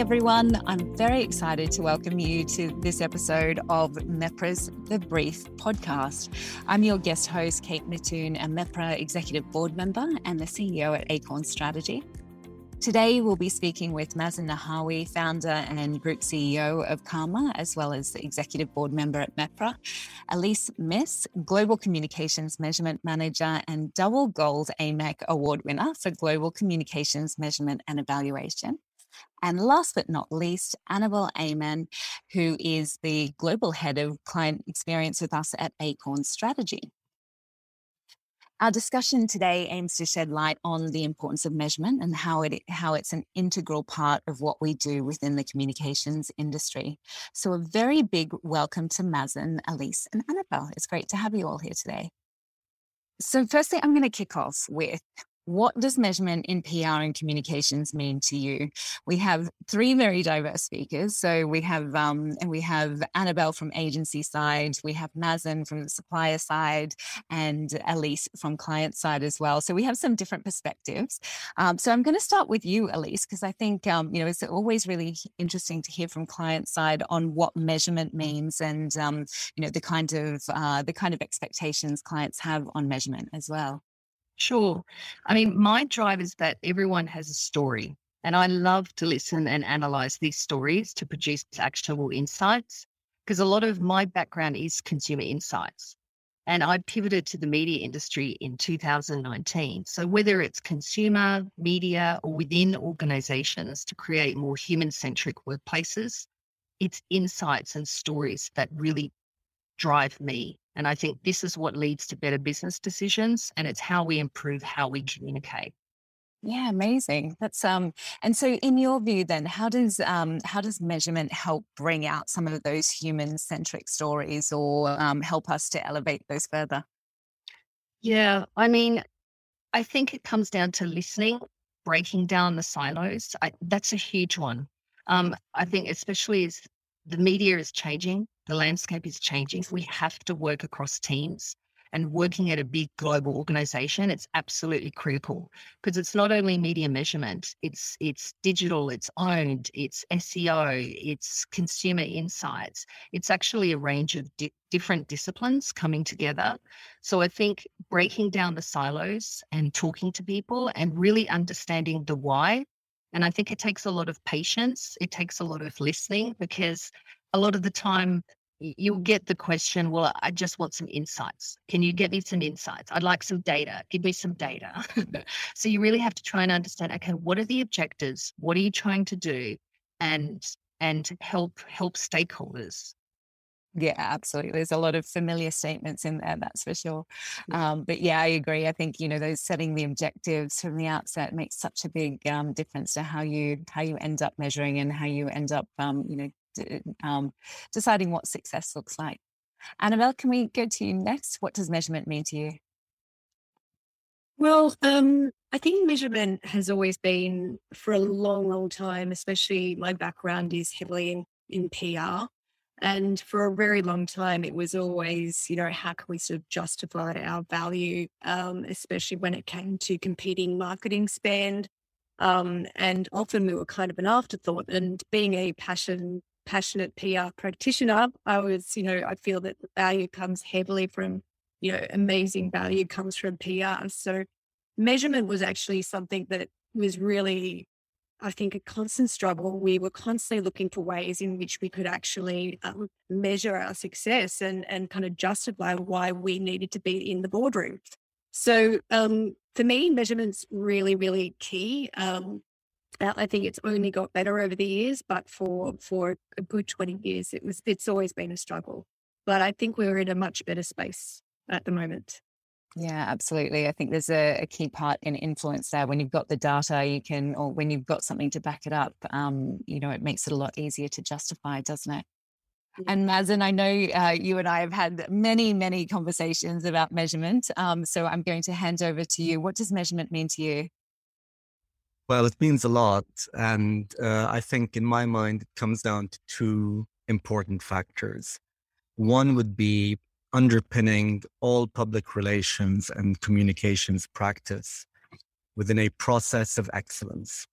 everyone. I'm very excited to welcome you to this episode of MEPRA's The Brief podcast. I'm your guest host, Kate Midttun, a MEPRA executive board member and the CEO at Acorn Strategy. Today, we'll be speaking with Mazen Nahawi, founder and group CEO of CARMA, as well as the executive board member at MEPRA, Elise Misse, global communications measurement manager and double gold AMEC award winner for global communications measurement and evaluation. And last but not least, Annabel Amann, who is the global head of client experience with us at Acorn Strategy. Our discussion today aims to shed light on the importance of measurement and how it how it's an integral part of what we do within the communications industry. So a very big welcome to Mazen, Elise, and Annabel. It's great to have you all here today. So firstly, I'm going to kick off with what does measurement in PR and communications mean to you? We have three very diverse speakers. So we have um, we have Annabel from agency side, we have Mazen from the supplier side, and Elise from client side as well. So we have some different perspectives. Um, so I'm going to start with you, Elise, because I think um, you know it's always really interesting to hear from client side on what measurement means and um, you know the kind of uh, the kind of expectations clients have on measurement as well. Sure. I mean, my drive is that everyone has a story, and I love to listen and analyze these stories to produce actionable insights. Because a lot of my background is consumer insights. And I pivoted to the media industry in 2019. So, whether it's consumer, media, or within organizations to create more human centric workplaces, it's insights and stories that really drive me and I think this is what leads to better business decisions and it's how we improve how we communicate. Yeah, amazing. That's um and so in your view then how does um how does measurement help bring out some of those human centric stories or um, help us to elevate those further? Yeah, I mean I think it comes down to listening, breaking down the silos. I, that's a huge one. Um, I think especially as the media is changing, the landscape is changing. We have to work across teams and working at a big global organization it's absolutely critical because it's not only media measurement it's it's digital it's owned it's seo it's consumer insights it's actually a range of di- different disciplines coming together so i think breaking down the silos and talking to people and really understanding the why and i think it takes a lot of patience it takes a lot of listening because a lot of the time you'll get the question, well, I just want some insights. Can you get me some insights? I'd like some data. Give me some data. so you really have to try and understand, okay, what are the objectives? What are you trying to do? And and help help stakeholders. Yeah, absolutely. There's a lot of familiar statements in there, that's for sure. Um, but yeah, I agree. I think you know those setting the objectives from the outset makes such a big um, difference to how you how you end up measuring and how you end up um, you know um, deciding what success looks like. Annabel, can we go to you next? What does measurement mean to you? Well, um, I think measurement has always been for a long, long time, especially my background is heavily in, in PR. And for a very long time, it was always, you know, how can we sort of justify our value, um, especially when it came to competing marketing spend. Um, and often we were kind of an afterthought. And being a passion passionate PR practitioner, I was, you know, I feel that the value comes heavily from, you know, amazing value comes from PR. So measurement was actually something that was really, I think, a constant struggle. We were constantly looking for ways in which we could actually um, measure our success and, and kind of justify why we needed to be in the boardroom. So um, for me, measurement's really, really key. Um, I think it's only got better over the years, but for for a good twenty years, it was it's always been a struggle. But I think we're in a much better space at the moment. Yeah, absolutely. I think there's a, a, key part in influence there. When you've got the data, you can, or when you've got something to back it up, um, you know, it makes it a lot easier to justify, doesn't it? And Mazen, I know uh, you and I have had many, many conversations about measurement. Um, so I'm going to hand over to you. What does measurement mean to you? Well, it means a lot. And uh, I think in my mind, it comes down to two important factors. One would be underpinning all public relations and communications practice within a process of excellence.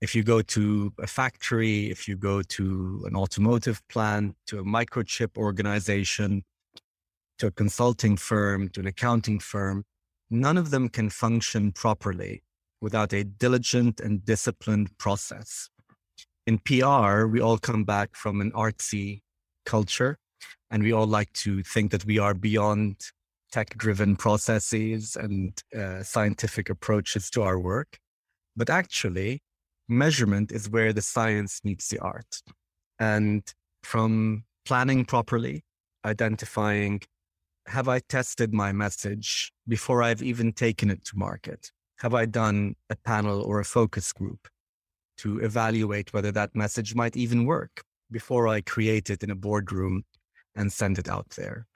If you go to a factory, if you go to an automotive plant, to a microchip organization, to a consulting firm, to an accounting firm, none of them can function properly without a diligent and disciplined process. In PR, we all come back from an artsy culture and we all like to think that we are beyond tech driven processes and uh, scientific approaches to our work. But actually, measurement is where the science meets the art. And from planning properly, identifying have I tested my message before I've even taken it to market? Have I done a panel or a focus group to evaluate whether that message might even work before I create it in a boardroom and send it out there?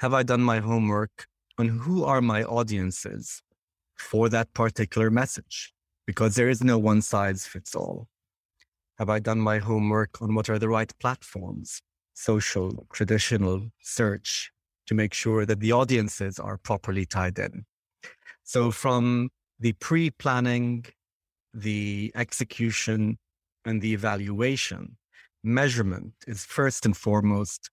Have I done my homework on who are my audiences for that particular message? Because there is no one size fits all. Have I done my homework on what are the right platforms, social, traditional, search, to make sure that the audiences are properly tied in? So, from the pre planning, the execution, and the evaluation, measurement is first and foremost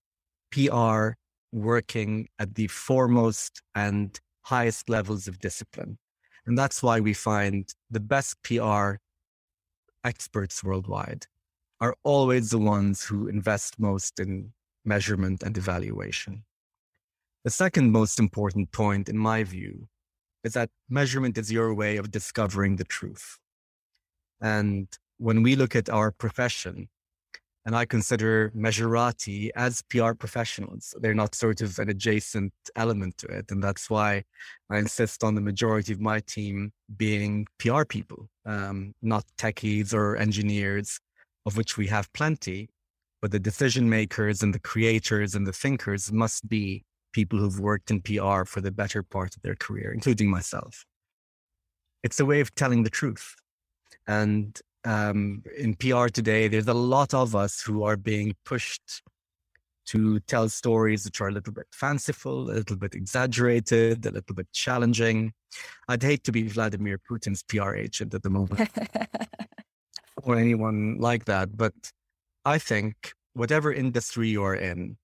PR working at the foremost and highest levels of discipline. And that's why we find the best PR experts worldwide are always the ones who invest most in measurement and evaluation. The second most important point, in my view, is that measurement is your way of discovering the truth. And when we look at our profession, and I consider Measurati as PR professionals. They're not sort of an adjacent element to it. And that's why I insist on the majority of my team being PR people, um, not techies or engineers, of which we have plenty. But the decision makers and the creators and the thinkers must be people who've worked in PR for the better part of their career, including myself. It's a way of telling the truth. And um, in PR today, there's a lot of us who are being pushed to tell stories which are a little bit fanciful, a little bit exaggerated, a little bit challenging. I'd hate to be Vladimir Putin's PR agent at the moment or anyone like that. But I think whatever industry you're in,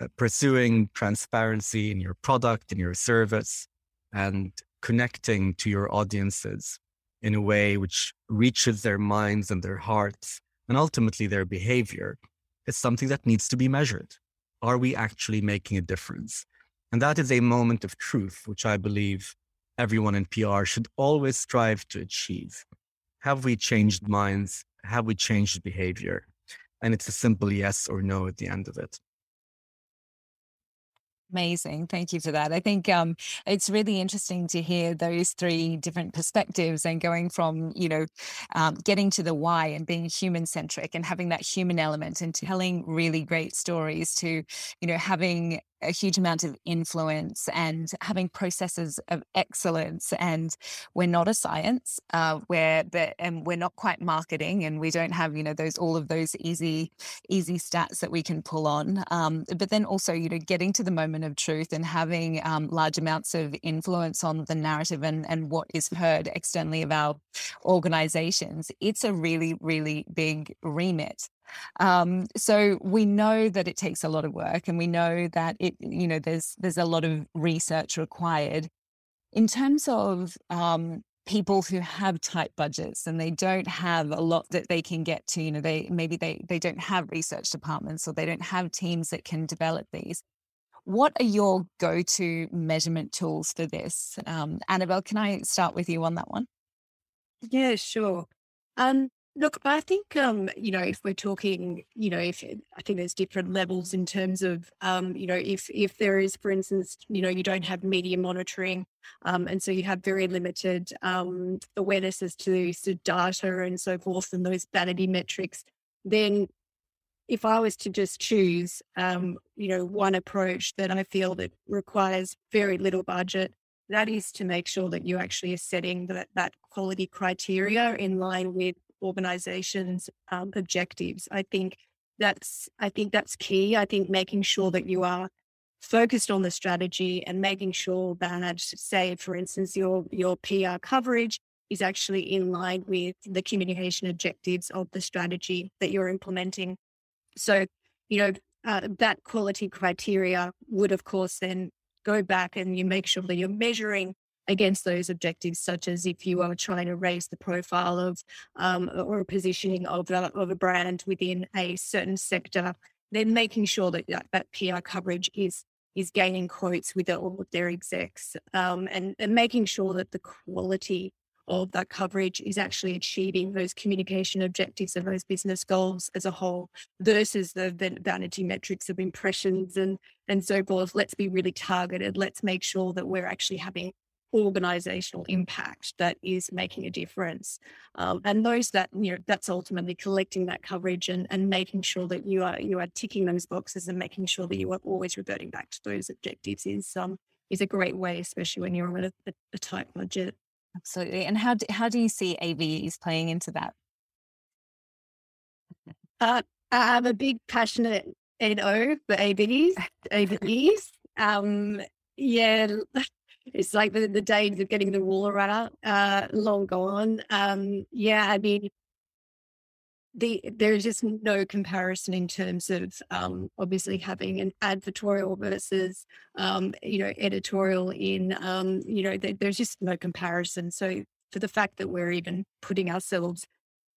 Uh, pursuing transparency in your product, in your service, and connecting to your audiences in a way which reaches their minds and their hearts and ultimately their behavior is something that needs to be measured. Are we actually making a difference? And that is a moment of truth, which I believe everyone in PR should always strive to achieve. Have we changed minds? Have we changed behavior? And it's a simple yes or no at the end of it. Amazing. Thank you for that. I think um, it's really interesting to hear those three different perspectives and going from, you know, um, getting to the why and being human centric and having that human element and telling really great stories to, you know, having a huge amount of influence and having processes of excellence. And we're not a science, uh, where but and we're not quite marketing, and we don't have you know those all of those easy easy stats that we can pull on. Um, but then also you know getting to the moment of truth and having um, large amounts of influence on the narrative and and what is heard externally of our organizations. It's a really really big remit. Um, so we know that it takes a lot of work, and we know that it, you know, there's there's a lot of research required. In terms of um, people who have tight budgets and they don't have a lot that they can get to, you know, they maybe they they don't have research departments or they don't have teams that can develop these. What are your go-to measurement tools for this? Um, Annabel, can I start with you on that one? Yeah, sure. Um, Look, I think, um, you know, if we're talking, you know, if I think there's different levels in terms of, um, you know, if if there is, for instance, you know, you don't have media monitoring, um, and so you have very limited um, awareness as to, to data and so forth, and those vanity metrics, then if I was to just choose, um, you know, one approach that I feel that requires very little budget, that is to make sure that you actually are setting that, that quality criteria in line with organizations um, objectives i think that's i think that's key i think making sure that you are focused on the strategy and making sure that say for instance your your pr coverage is actually in line with the communication objectives of the strategy that you're implementing. So, you know, uh, that quality criteria would, of course, then go back and you make sure that you're measuring against those objectives, such as if you are trying to raise the profile of um, or positioning of a, of a brand within a certain sector, then making sure that that, that PR coverage is is gaining quotes with all of their execs um, and, and making sure that the quality of that coverage is actually achieving those communication objectives and those business goals as a whole versus the vanity metrics of impressions and and so forth. Let's be really targeted. Let's make sure that we're actually having organizational impact that is making a difference um, and those that you know that's ultimately collecting that coverage and, and making sure that you are you are ticking those boxes and making sure that you are always reverting back to those objectives is um is a great way especially when you're on a, a tight budget. Absolutely and how do, how do you see AVEs playing into that? Uh, i'm a big passionate no for avs avs um yeah it's like the, the days of getting the ruler out, uh, long gone. Um, yeah, I mean, the there's just no comparison in terms of um, obviously having an advertorial versus um, you know editorial in um, you know th- there's just no comparison. So for the fact that we're even putting ourselves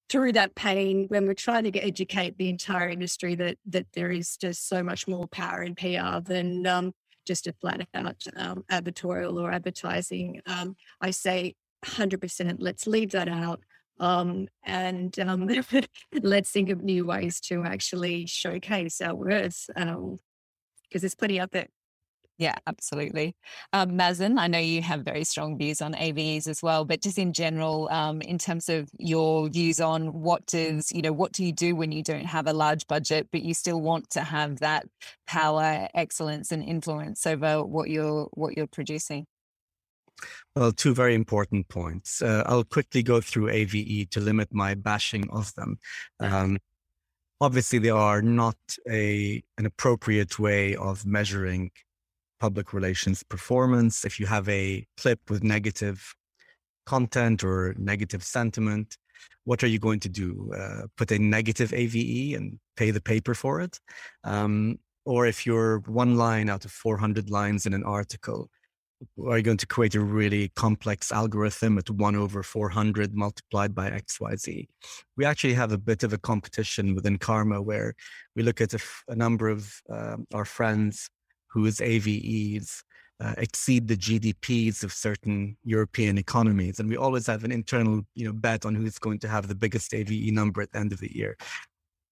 through that pain when we're trying to educate the entire industry that that there is just so much more power in PR than um, just a flat out um, advertorial or advertising. Um, I say 100%, let's leave that out. Um, and um, let's think of new ways to actually showcase our worth because um, there's plenty out there. Yeah, absolutely. Um, Mazen, I know you have very strong views on AVEs as well, but just in general, um, in terms of your views on what does, you know, what do you do when you don't have a large budget, but you still want to have that power, excellence, and influence over what you're what you're producing? Well, two very important points. Uh, I'll quickly go through AVE to limit my bashing of them. Um, obviously, they are not a an appropriate way of measuring public relations performance. If you have a clip with negative content or negative sentiment, what are you going to do? Uh, put a negative AVE and pay the paper for it? Um, or if you're one line out of 400 lines in an article, are you going to create a really complex algorithm at 1 over 400 multiplied by xyz we actually have a bit of a competition within CARMA where we look at a, f- a number of um, our friends whose AVEs uh, exceed the GDPs of certain European economies. And we always have an internal you know, bet on who's going to have the biggest AVE number at the end of the year.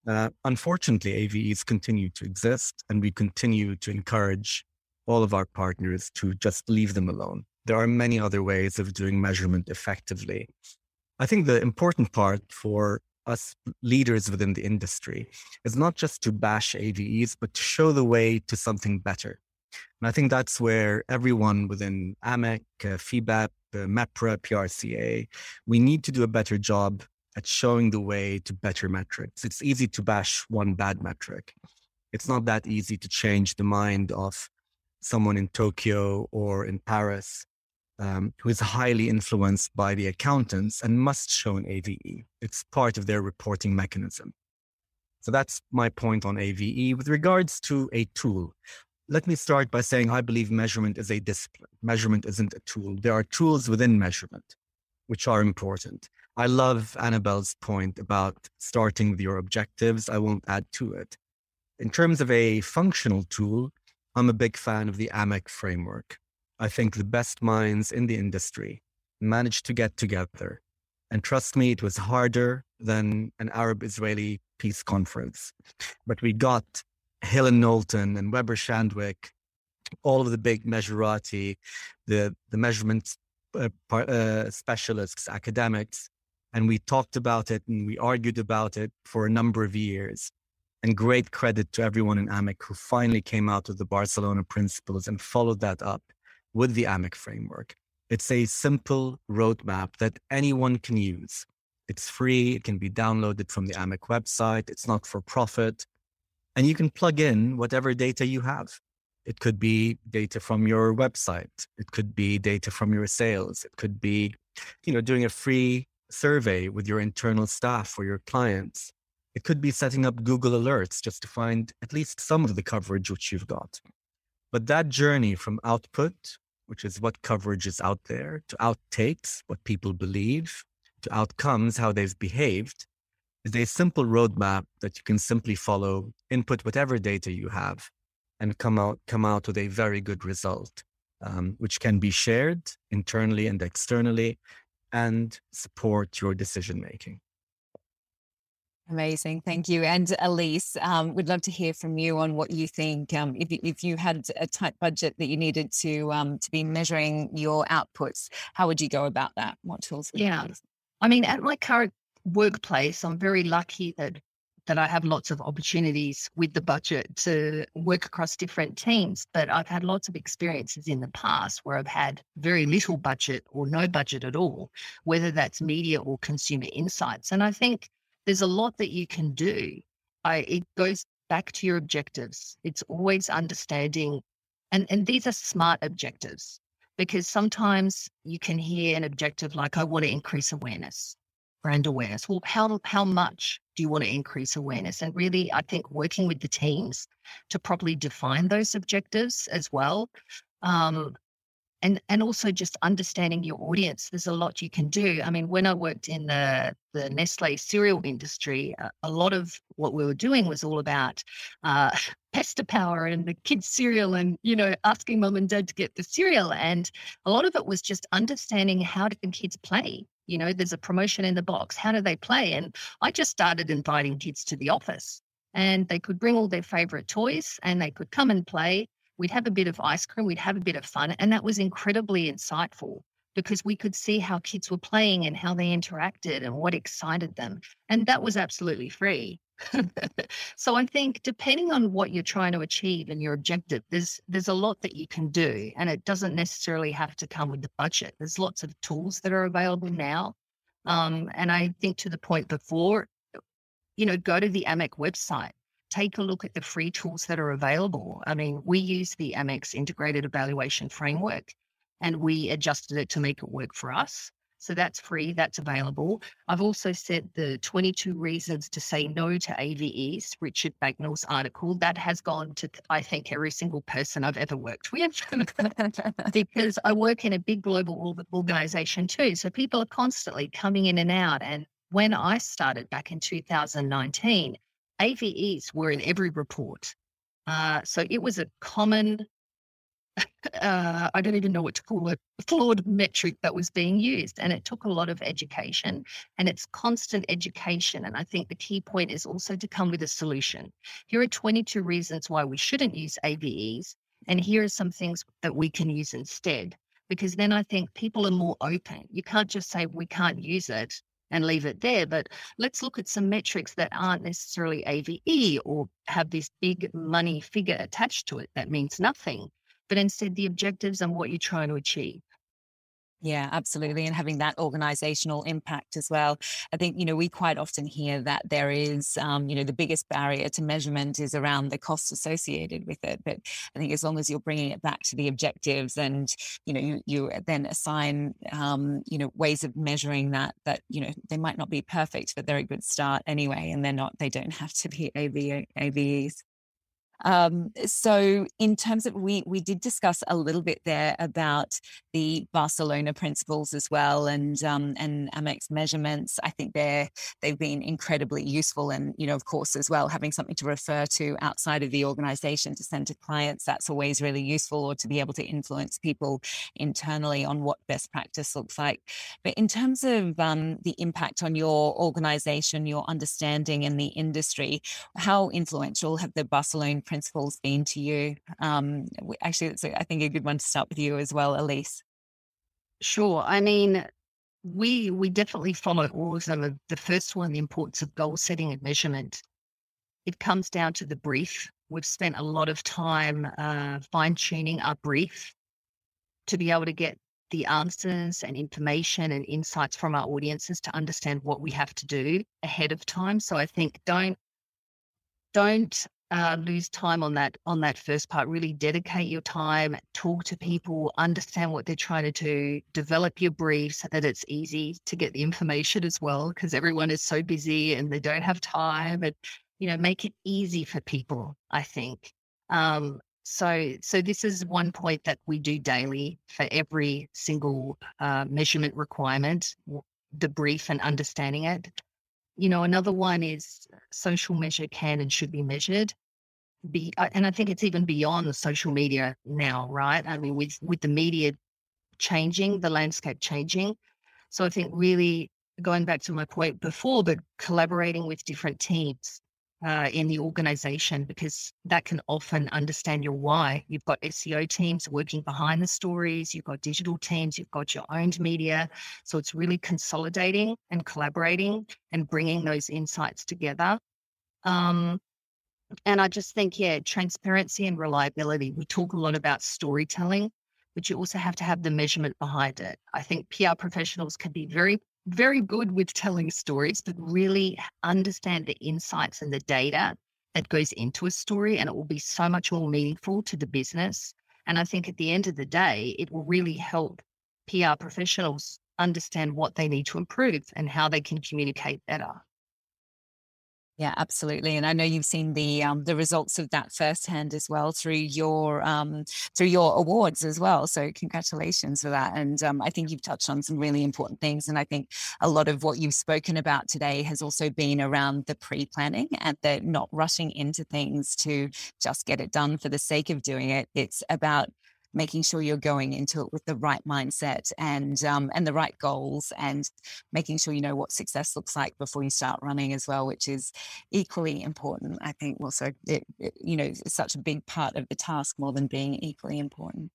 Uh, unfortunately, AVEs continue to exist, and we continue to encourage all of our partners to just leave them alone. There are many other ways of doing measurement effectively. I think the important part for us leaders within the industry is not just to bash AVEs, but to show the way to something better. And I think that's where everyone within AMEC, uh, FIBEP, uh, MEPRA, PRCA, we need to do a better job at showing the way to better metrics. It's easy to bash one bad metric. It's not that easy to change the mind of someone in Tokyo or in Paris um, who is highly influenced by the accountants and must show an AVE. It's part of their reporting mechanism. So that's my point on AVE. With regards to a tool, let me start by saying I believe measurement is a discipline. Measurement isn't a tool. There are tools within measurement which are important. I love Annabel's point about starting with your objectives. I won't add to it. In terms of a functional tool, I'm a big fan of the AMEC framework. I think the best minds in the industry managed to get together. And trust me, it was harder than an Arab Israeli peace conference. But we got Hill+Knowlton and Weber Shandwick, all of the big measurati, the, the measurement uh, uh, specialists, academics, and we talked about it and we argued about it for a number of years. And great credit to everyone in AMEC who finally came out with the Barcelona principles and followed that up with the AMEC framework. It's a simple roadmap that anyone can use. It's free, it can be downloaded from the AMEC website, it's not for profit, and you can plug in whatever data you have. It could be data from your website, it could be data from your sales, it could be you know, doing a free survey with your internal staff or your clients. It could be setting up Google Alerts just to find at least some of the coverage which you've got. But that journey from output, which is what coverage is out there, to outtakes, what people believe, to outcomes, how they've behaved, is a simple roadmap that you can simply follow, input whatever data you have, and come out come out with a very good result, um, which can be shared internally and externally, and support your decision making. Amazing, thank you. And Elise, um, we'd love to hear from you on what you think. Um, if, if you had a tight budget that you needed to um, to be measuring your outputs, how would you go about that? What tools? yeah, I mean, at my current workplace, I'm very lucky that that I have lots of opportunities with the budget to work across different teams. But I've had lots of experiences in the past where I've had very little budget or no budget at all, whether that's media or consumer insights. And I think there's a lot that you can do. I, it goes back to your objectives. It's always understanding, and, and these are smart objectives because sometimes you can hear an objective like, I want to increase awareness brand awareness. Well, how how much do you want to increase awareness? And really, I think working with the teams to properly define those objectives as well. Um, and and also just understanding your audience. There's a lot you can do. I mean, when I worked in the the Nestle cereal industry, a, a lot of what we were doing was all about uh, pester power and the kids' cereal, and you know, asking mom and dad to get the cereal. And a lot of it was just understanding how different kids play you know, there's a promotion in the box. How do they play? And I just started inviting kids to the office and they could bring all their favorite toys and they could come and play. We'd have a bit of ice cream, we'd have a bit of fun. And that was incredibly insightful because we could see how kids were playing and how they interacted and what excited them. And that was absolutely free. so I think depending on what you're trying to achieve and your objective, there's there's a lot that you can do, and it doesn't necessarily have to come with the budget. There's lots of tools that are available now, um, and I think to the point before, you know, go to the AMEC's website, take a look at the free tools that are available. I mean, we use the AMEC's integrated evaluation framework, and we adjusted it to make it work for us. So that's free, that's available. I've also said the 22 reasons to say no to AVEs, Richard Bagnall's article. That has gone to, I think, every single person I've ever worked with because I work in a big global organization too. So people are constantly coming in and out. And when I started back in 2019, AVEs were in every report. Uh, so it was a common uh, I don't even know what to call it, flawed metric that was being used. And it took a lot of education and it's constant education. And I think the key point is also to come with a solution. Here are 22 reasons why we shouldn't use AVEs. And here are some things that we can use instead. Because then I think people are more open. You can't just say we can't use it and leave it there. But let's look at some metrics that aren't necessarily AVE or have this big money figure attached to it that means nothing but instead the objectives and what you're trying to achieve. Yeah, absolutely. And having that organizational impact as well. I think, you know, we quite often hear that there is, um, you know, the biggest barrier to measurement is around the costs associated with it. But I think as long as you're bringing it back to the objectives and, you know, you, you then assign, um, you know, ways of measuring that, that, you know, they might not be perfect, but they're a good start anyway. And they're not, they don't have to be AV, AVEs. Um, so, in terms of we we did discuss a little bit there about the Barcelona principles as well, and um, and AMEC's measurements. I think they're they've been incredibly useful, and you know, of course, as well, having something to refer to outside of the organization to send to clients. That's always really useful, or to be able to influence people internally on what best practice looks like. But in terms of um, the impact on your organization, your understanding in the industry, how influential have the Barcelona principles been to you? Um, actually, it's, I think, a good one to start with you as well, Elise. Sure. I mean, we we definitely follow all of them. The first one, the importance of goal setting and measurement. It comes down to the brief. We've spent a lot of time uh, fine tuning our brief to be able to get the answers and information and insights from our audiences to understand what we have to do ahead of time. So I think don't don't uh, lose time on that on that first part. Really dedicate your time, talk to people, understand what they're trying to do, develop your brief so that it's easy to get the information as well, because everyone is so busy and they don't have time. And you know, make it easy for people. I think. Um, so, so this is one point that we do daily for every single uh, measurement requirement, the brief and understanding it. You know, another one is social measure can and should be measured. Be, uh, and I think it's even beyond the social media now, right? I mean, with with the media changing, the landscape changing. So I think really going back to my point before, but collaborating with different teams uh, in the organization because that can often understand your why. You've got SEO teams working behind the stories, you've got digital teams, you've got your owned media. So it's really consolidating and collaborating and bringing those insights together. Um, and I just think, yeah, transparency and reliability. We talk a lot about storytelling, but you also have to have the measurement behind it. I think PR professionals can be very very good with telling stories, but really understand the insights and the data that goes into a story, and it will be so much more meaningful to the business. And I think at the end of the day, it will really help PR professionals understand what they need to improve and how they can communicate better. Yeah, absolutely. And I know you've seen the um, the results of that firsthand as well through your um, through your awards as well. So congratulations for that. And um, I think you've touched on some really important things. And I think a lot of what you've spoken about today has also been around the pre planning and the not rushing into things to just get it done for the sake of doing it. It's about making sure you're going into it with the right mindset and um, and the right goals and making sure you know what success looks like before you start running as well which is equally important i think also. It, it, you know such a big part of the task more than being equally important.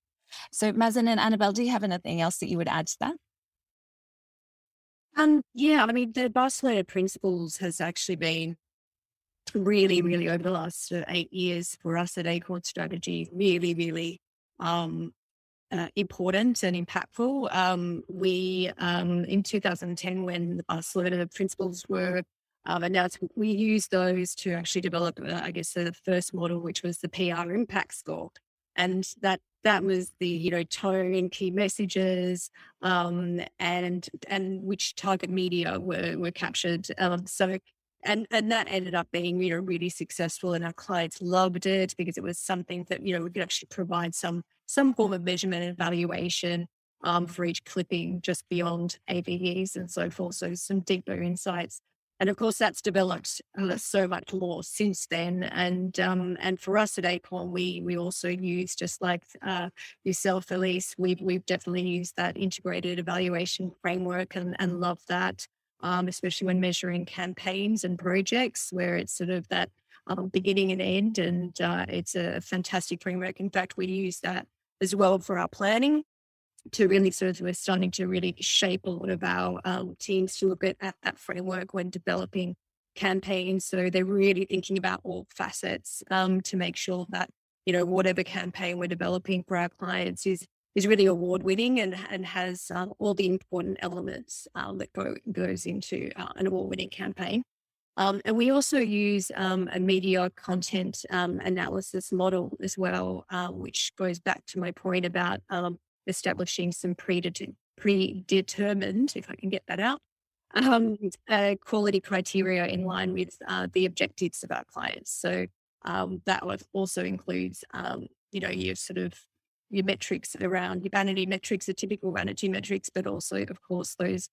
So mazen and annabel do you have anything else that you would add to that? Um yeah i mean the barcelona principles has actually been really really over the last eight years for us at acorn strategy really really um, uh, important and impactful. Um, we, um, in 2010, when the Barcelona principles were um, announced, we used those to actually develop, uh, I guess, the first model, which was the PR impact score. And that that was the you know tone, and key messages, um, and and which target media were were captured. Um, so and and that ended up being you know really successful and our clients loved it because it was something that you know we could actually provide some some form of measurement and evaluation um, for each clipping just beyond AVEs and so forth so some deeper insights. And of course that's developed uh, so much more since then and um, and for us at acorn we we also use just like uh, yourself elise we've we've definitely used that integrated evaluation framework and and love that um, especially when measuring campaigns and projects where it's sort of that um, beginning and end. And uh, it's a fantastic framework. In fact, we use that as well for our planning to really sort of, we're starting to really shape a lot of our um, teams to look at, at that framework when developing campaigns. So they're really thinking about all facets um, to make sure that, you know, whatever campaign we're developing for our clients is is really award winning and, and has uh, all the important elements um, that go goes into uh, an award winning campaign. Um, and we also use um, a media content um, analysis model as well, uh, which goes back to my point about um, establishing some predetermined, predetermined, if I can get that out, um, uh, quality criteria in line with uh, the objectives of our clients. So that also includes, you know, your sort of your metrics around your vanity metrics, the typical vanity metrics, but also, of course, those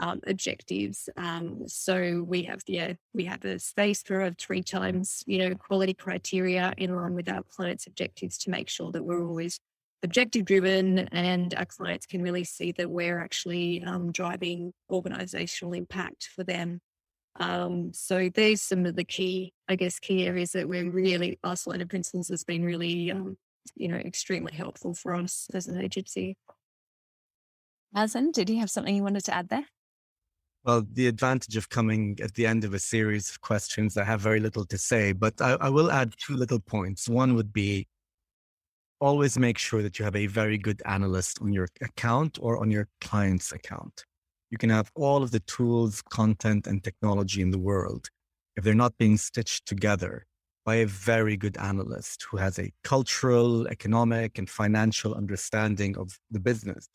um, objectives. Um, so we have yeah we have a space for a three times you know quality criteria in line with our clients' objectives to make sure that we're always objective driven and our clients can really see that we're actually um, driving organizational impact for them. Um, so there's some of the key, I guess, key areas that we're really our Barcelona Principles has been really um, you know, extremely helpful for us as an agency. Mazen, did you have something you wanted to add there? Well, the advantage of coming at the end of a series of questions, I have very little to say, but I, I will add two little points. One would be always make sure that you have a very good analyst on your account or on your client's account. You can have all of the tools, content, and technology in the world. If they're not being stitched together, by a very good analyst who has a cultural, economic, and financial understanding of the business,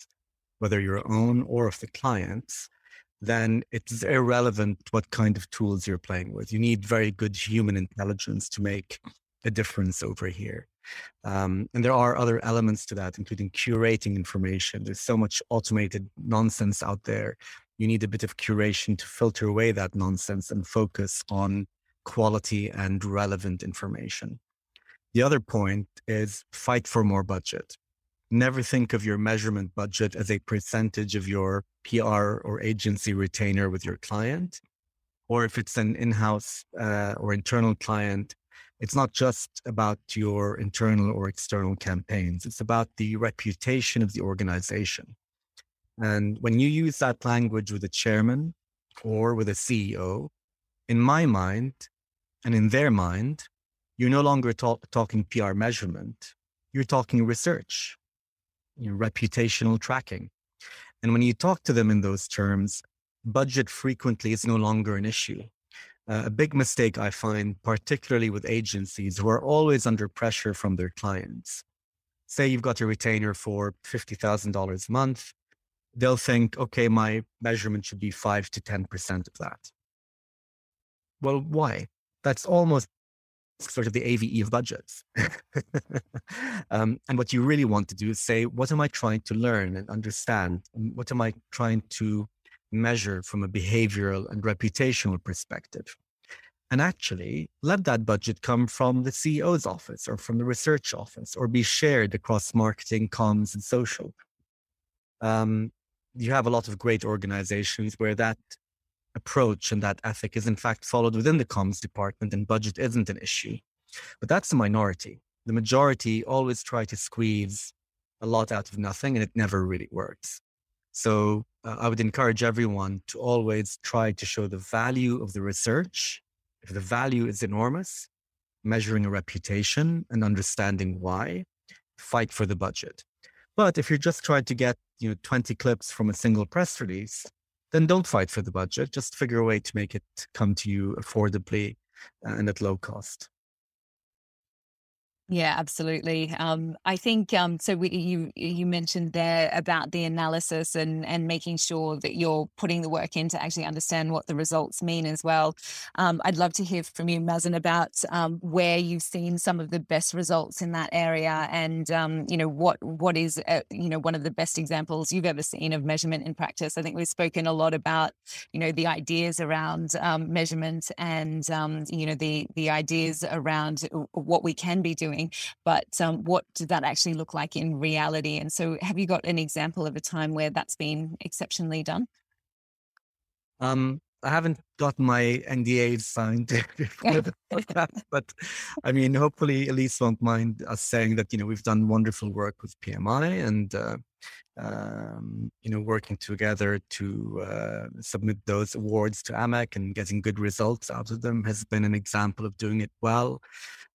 whether your own or of the clients, then it's irrelevant what kind of tools you're playing with. You need very good human intelligence to make a difference over here. Um, and there are other elements to that, including curating information. There's so much automated nonsense out there. You need a bit of curation to filter away that nonsense and focus on quality and relevant information. The other point is fight for more budget. Never think of your measurement budget as a percentage of your PR or agency retainer with your client. Or if it's an in house uh, or internal client, it's not just about your internal or external campaigns, it's about the reputation of the organization. And when you use that language with a chairman or with a CEO, in my mind and in their mind, you're no longer talk, talking PR measurement, you're talking research, you know, reputational tracking. And when you talk to them in those terms, budget frequently is no longer an issue. Uh, a big mistake I find, particularly with agencies who are always under pressure from their clients. Say you've got a retainer for $50,000 a month. They'll think, okay, my measurement should be 5 to 10% of that. Well, why? That's almost sort of the AVE of budgets. um, and what you really want to do is say, what am I trying to learn and understand? What am I trying to measure from a behavioral and reputational perspective. And actually, let that budget come from the CEO's office or from the research office or be shared across marketing, comms, and social. Um, you have a lot of great organizations where that approach and that ethic is in fact followed within the comms department and budget isn't an issue. But that's the minority. The majority always try to squeeze a lot out of nothing and it never really works. So uh, I would encourage everyone to always try to show the value of the research. If the value is enormous, measuring a reputation and understanding why, fight for the budget. But if you're just trying to get you know 20 clips from a single press release, then don't fight for the budget. Just figure a way to make it come to you affordably uh, and at low cost. Yeah, absolutely. Um, I think um, so. We, you you mentioned there about the analysis and and making sure that you're putting the work in to actually understand what the results mean as well. Um, I'd love to hear from you, Mazen, about um, where you've seen some of the best results in that area, and um, you know what what is uh, you know one of the best examples you've ever seen of measurement in practice. I think we've spoken a lot about you know the ideas around um, measurement and you know the the ideas around what we can be doing doing, but um, what did that actually look like in reality? And so, have you got an example of a time where that's been exceptionally done? Um, I haven't got my NDA signed but I mean, hopefully, Elise won't mind us saying that you know we've done wonderful work with PMI and uh, um, you know working together to uh, submit those awards to AMEC and getting good results out of them has been an example of doing it well.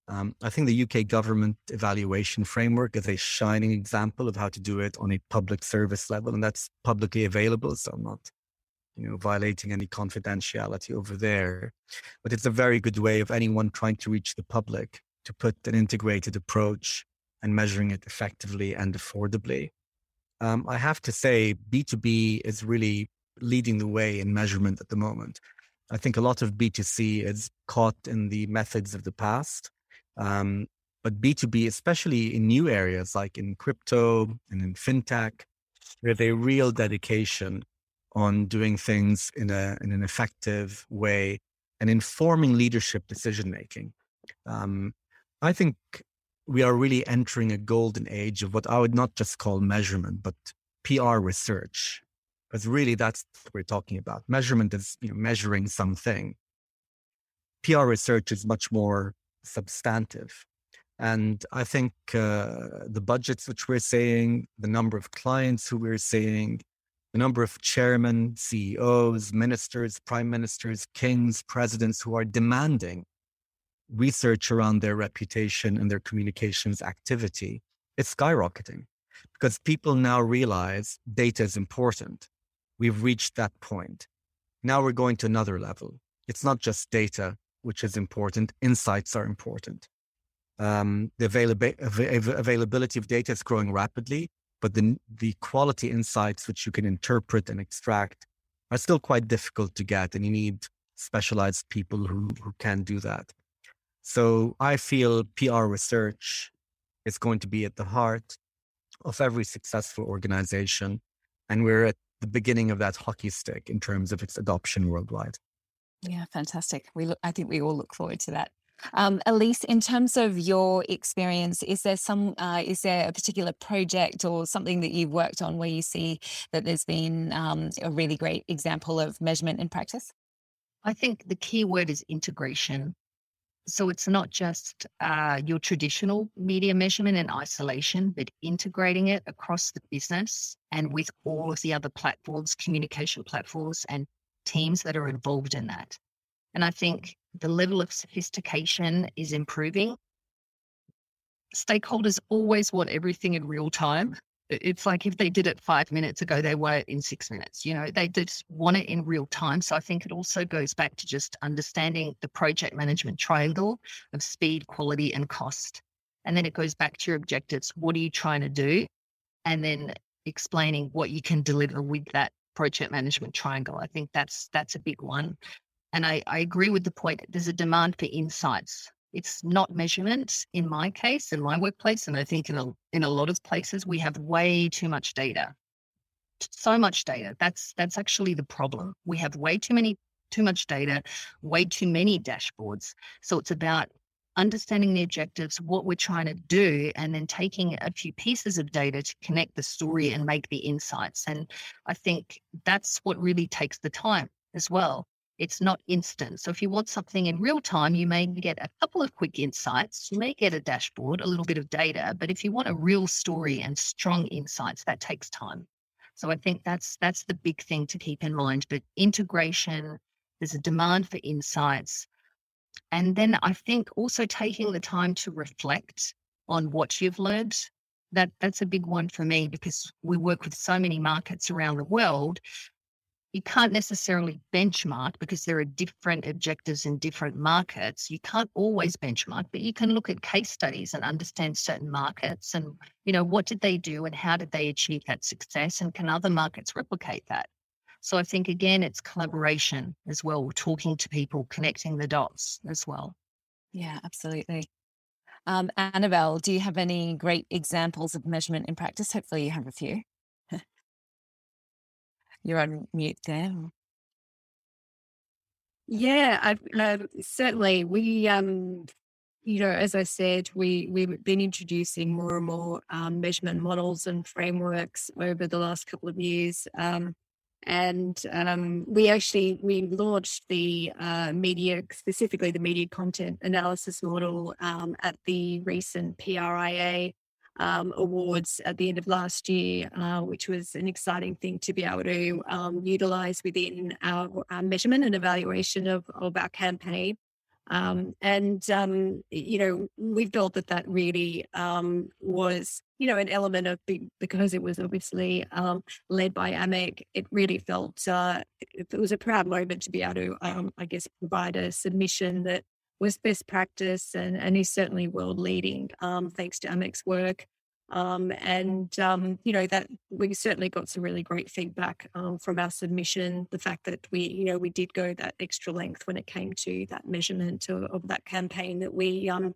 Um, I think the UK government evaluation framework is a shining example of how to do it on a public service level, and that's publicly available. So I'm not, you know, violating any confidentiality over there. But it's a very good way of anyone trying to reach the public to put an integrated approach and measuring it effectively and affordably. Um, I have to say, B2B is really leading the way in measurement at the moment. I think a lot of B2C is caught in the methods of the past um, but B2B, especially in new areas like in crypto and in fintech, there's a real dedication on doing things in, a, in an effective way and informing leadership decision making. Um, I think we are really entering a golden age of what I would not just call measurement, but PR research. Because really, that's what we're talking about. Measurement is you know, measuring something. PR research is much more substantive. And I think uh, the budgets which we're seeing, the number of clients who we're seeing, the number of chairmen, CEOs, ministers, prime ministers, kings, presidents who are demanding research around their reputation and their communications activity, it's skyrocketing because people now realize data is important. We've reached that point. Now we're going to another level. It's not just data, which is important. Insights are important. Um, the availab- av- availability of data is growing rapidly, but the, the quality insights which you can interpret and extract are still quite difficult to get, and you need specialized people who, who can do that. So I feel PR research is going to be at the heart of every successful organization. And we're at the beginning of that hockey stick in terms of its adoption worldwide. Yeah, fantastic. We look, I think we all look forward to that. Um, Elise, in terms of your experience, is there some uh, is there a particular project or something that you've worked on where you see that there's been um, a really great example of measurement in practice? I think the key word is integration. So it's not just uh, your traditional media measurement in isolation, but integrating it across the business and with all of the other platforms, communication platforms, and teams that are involved in that. And I mm. think the level of sophistication is improving. Stakeholders always want everything in real time. It's like if they did it five minutes ago, they want it in six minutes. You know, they just want it in real time. So I think it also goes back to just understanding the project management triangle of speed, quality, and cost. And then it goes back to your objectives. What are you trying to do? And then explaining what you can deliver with that project management triangle. I think that's that's a big one. And I, I agree with the point. There's a demand for insights it's not measurement in my case, in my workplace, and I think in a, in a lot of places we have way too much data. So much data. That's that's actually the problem. We have way too many too much data, way too many dashboards. So it's about understanding the objectives, what we're trying to do, and then taking a few pieces of data to connect the story and make the insights. And I think that's what really takes the time as well. It's not instant. So if you want something in real time, you may get a couple of quick insights. You may get a dashboard, a little bit of data, but if you want a real story and strong insights, that takes time. So I think that's that's the big thing to keep in mind. But integration, there's a demand for insights. And then I think also taking the time to reflect on what you've learned. That that's a big one for me because we work with so many markets around the world you can't necessarily benchmark because there are different objectives in different markets. You can't always benchmark, but you can look at case studies and understand certain markets and, you know, what did they do and how did they achieve that success and can other markets replicate that? So I think again, it's collaboration as well, talking to people, connecting the dots as well. Yeah, absolutely. Um, Annabel, do you have any great examples of measurement in practice? Hopefully, you have a few. You're on mute there. Yeah, I've uh, certainly we um you know as I said we we've been introducing more and more um, measurement models and frameworks over the last couple of years. Um, and um, we actually we launched the uh, media specifically the media content analysis model um, at the recent PRIA um, awards at the end of last year, uh, which was an exciting thing to be able to um, utilize within our, our, measurement and evaluation of, of our campaign. Um, and, um, you know, we felt that that really um, was, you know, an element of because it was obviously um, led by AMEC, it really felt uh, it, was a proud moment to be able to, I guess, provide a submission that was best practice and, and is certainly world leading, um, thanks to AMEC's work. Um, and, um, you know, that we certainly got some really great feedback um, from our submission. The fact that we, you know, we did go that extra length when it came to that measurement of, of that campaign that we, um,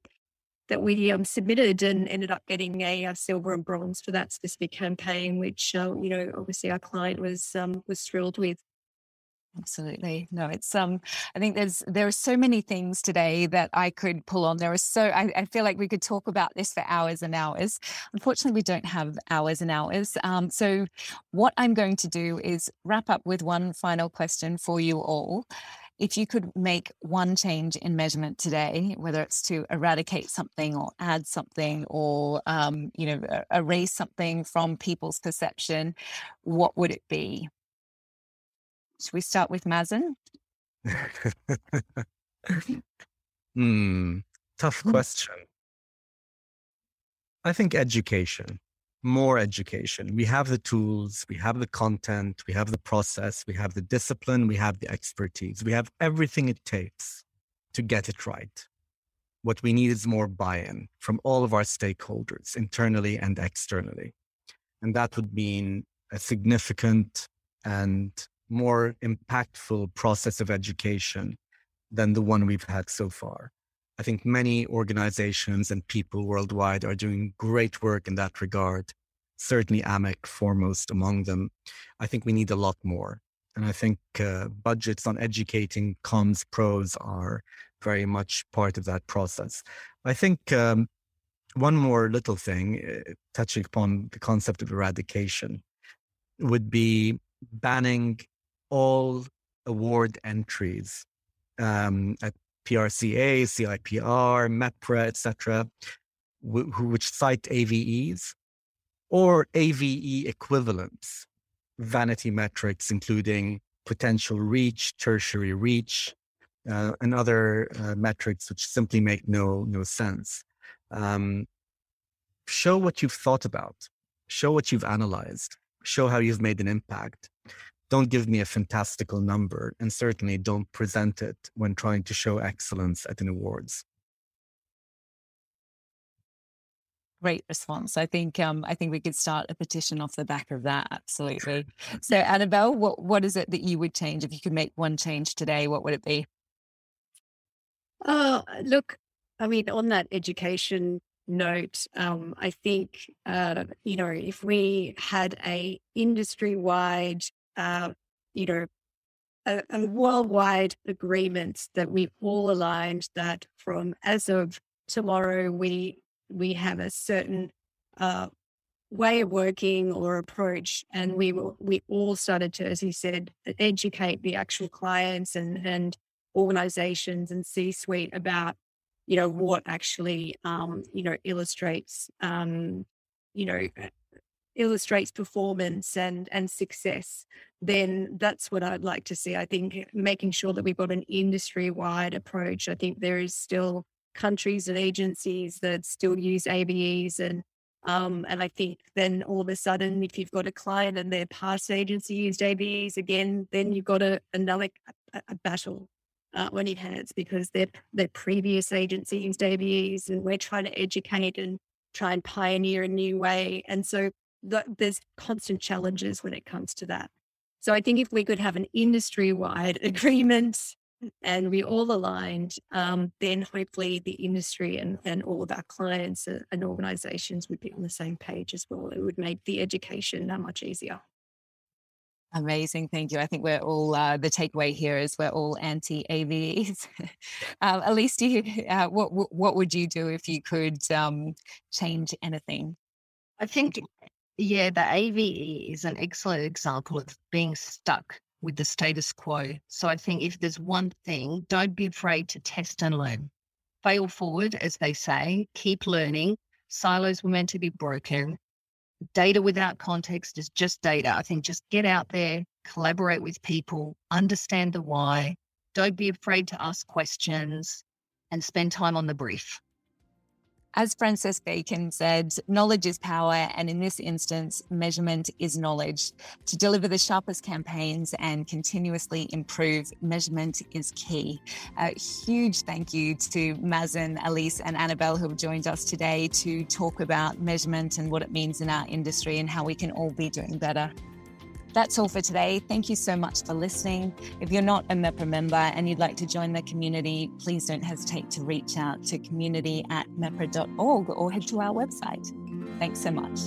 that we um, submitted and ended up getting a, a, silver and bronze for that specific campaign, which uh, you know obviously our client was um, was thrilled with. Absolutely. No, it's um I think there's there are so many things today that I could pull on. There are so I, I feel like we could talk about this for hours and hours. Unfortunately, we don't have hours and hours. Um, so what I'm going to do is wrap up with one final question for you all. If you could make one change in measurement today, whether it's to eradicate something or add something or um, you know erase something from people's perception, what would it be? Should we start with Mazen? hmm, tough hmm. question. I think education, more education. We have the tools, we have the content, we have the process, we have the discipline, we have the expertise, we have everything it takes to get it right. What we need is more buy in from all of our stakeholders, internally and externally. And that would mean a significant and more impactful process of education than the one we've had so far. I think many organizations and people worldwide are doing great work in that regard. Certainly, AMEC foremost among them. I think we need a lot more. And I think uh, budgets on educating comms pros are very much part of that process. I think um, one more little thing, uh, touching upon the concept of eradication, would be banning all award entries um, at PRCA, CIPR, MEPRA, etc., which cite AVEs or AVE equivalents, vanity metrics, including potential reach, tertiary reach, uh, and other uh, metrics which simply make no no sense. Um, show what you've thought about. Show what you've analyzed. Show how you've made an impact don't give me a fantastical number and certainly don't present it when trying to show excellence at an awards. Great response. I think um, i think we could start a petition off the back of that absolutely. So annabel what what is it that you would change? If you could make one change today what would it be? Uh look i mean on that education note um, i think uh, you know if we had a industry wide uh, you know, a, a, worldwide agreement that we've all aligned that from as of tomorrow we we have a certain uh, way of working or approach, and we we all started to, as you said, educate the actual clients and and organizations and C-suite about you know what actually um, you know illustrates um, you know illustrates performance and and success then that's what i'd like to see i think making sure that we've got an industry wide approach i think there is still countries and agencies that still use AVEs and um, and I think then all of a sudden, if you've got a client and their past agency used AVEs again, then you've got a, another a, a battle uh, on your hands because their their previous agency used AVEs, and we're trying to educate and try and pioneer a new way. And so the, there's constant challenges when it comes to that. So I think if we could have an industry wide agreement and we all aligned, um, then hopefully the industry and, and all of our clients and organizations would be on the same page as well. It would make the education that much easier. Amazing, thank you. I think we're all uh, the takeaway here is we're all anti AVEs. uh, Elise, do you, uh, what what would you do if you could um, change anything? I think yeah, the AVE is an excellent example of being stuck with the status quo. So I think if there's one thing, don't be afraid to test and learn. Fail forward, as they say, keep learning. Silos were meant to be broken. Data without context is just data. I think just get out there, collaborate with people, understand the why. Don't be afraid to ask questions and spend time on the brief. As Francis Bacon said, knowledge is power, and in this instance, measurement is knowledge. To deliver the sharpest campaigns and continuously improve, measurement is key. A huge thank you to Mazen, Elise, and Annabel who have joined us today to talk about measurement and what it means in our industry and how we can all be doing better. That's all for today. Thank you so much for listening. If you're not a MEPRA member and you'd like to join the community, please don't hesitate to reach out to community at mepra.org or head to our website. Thanks so much.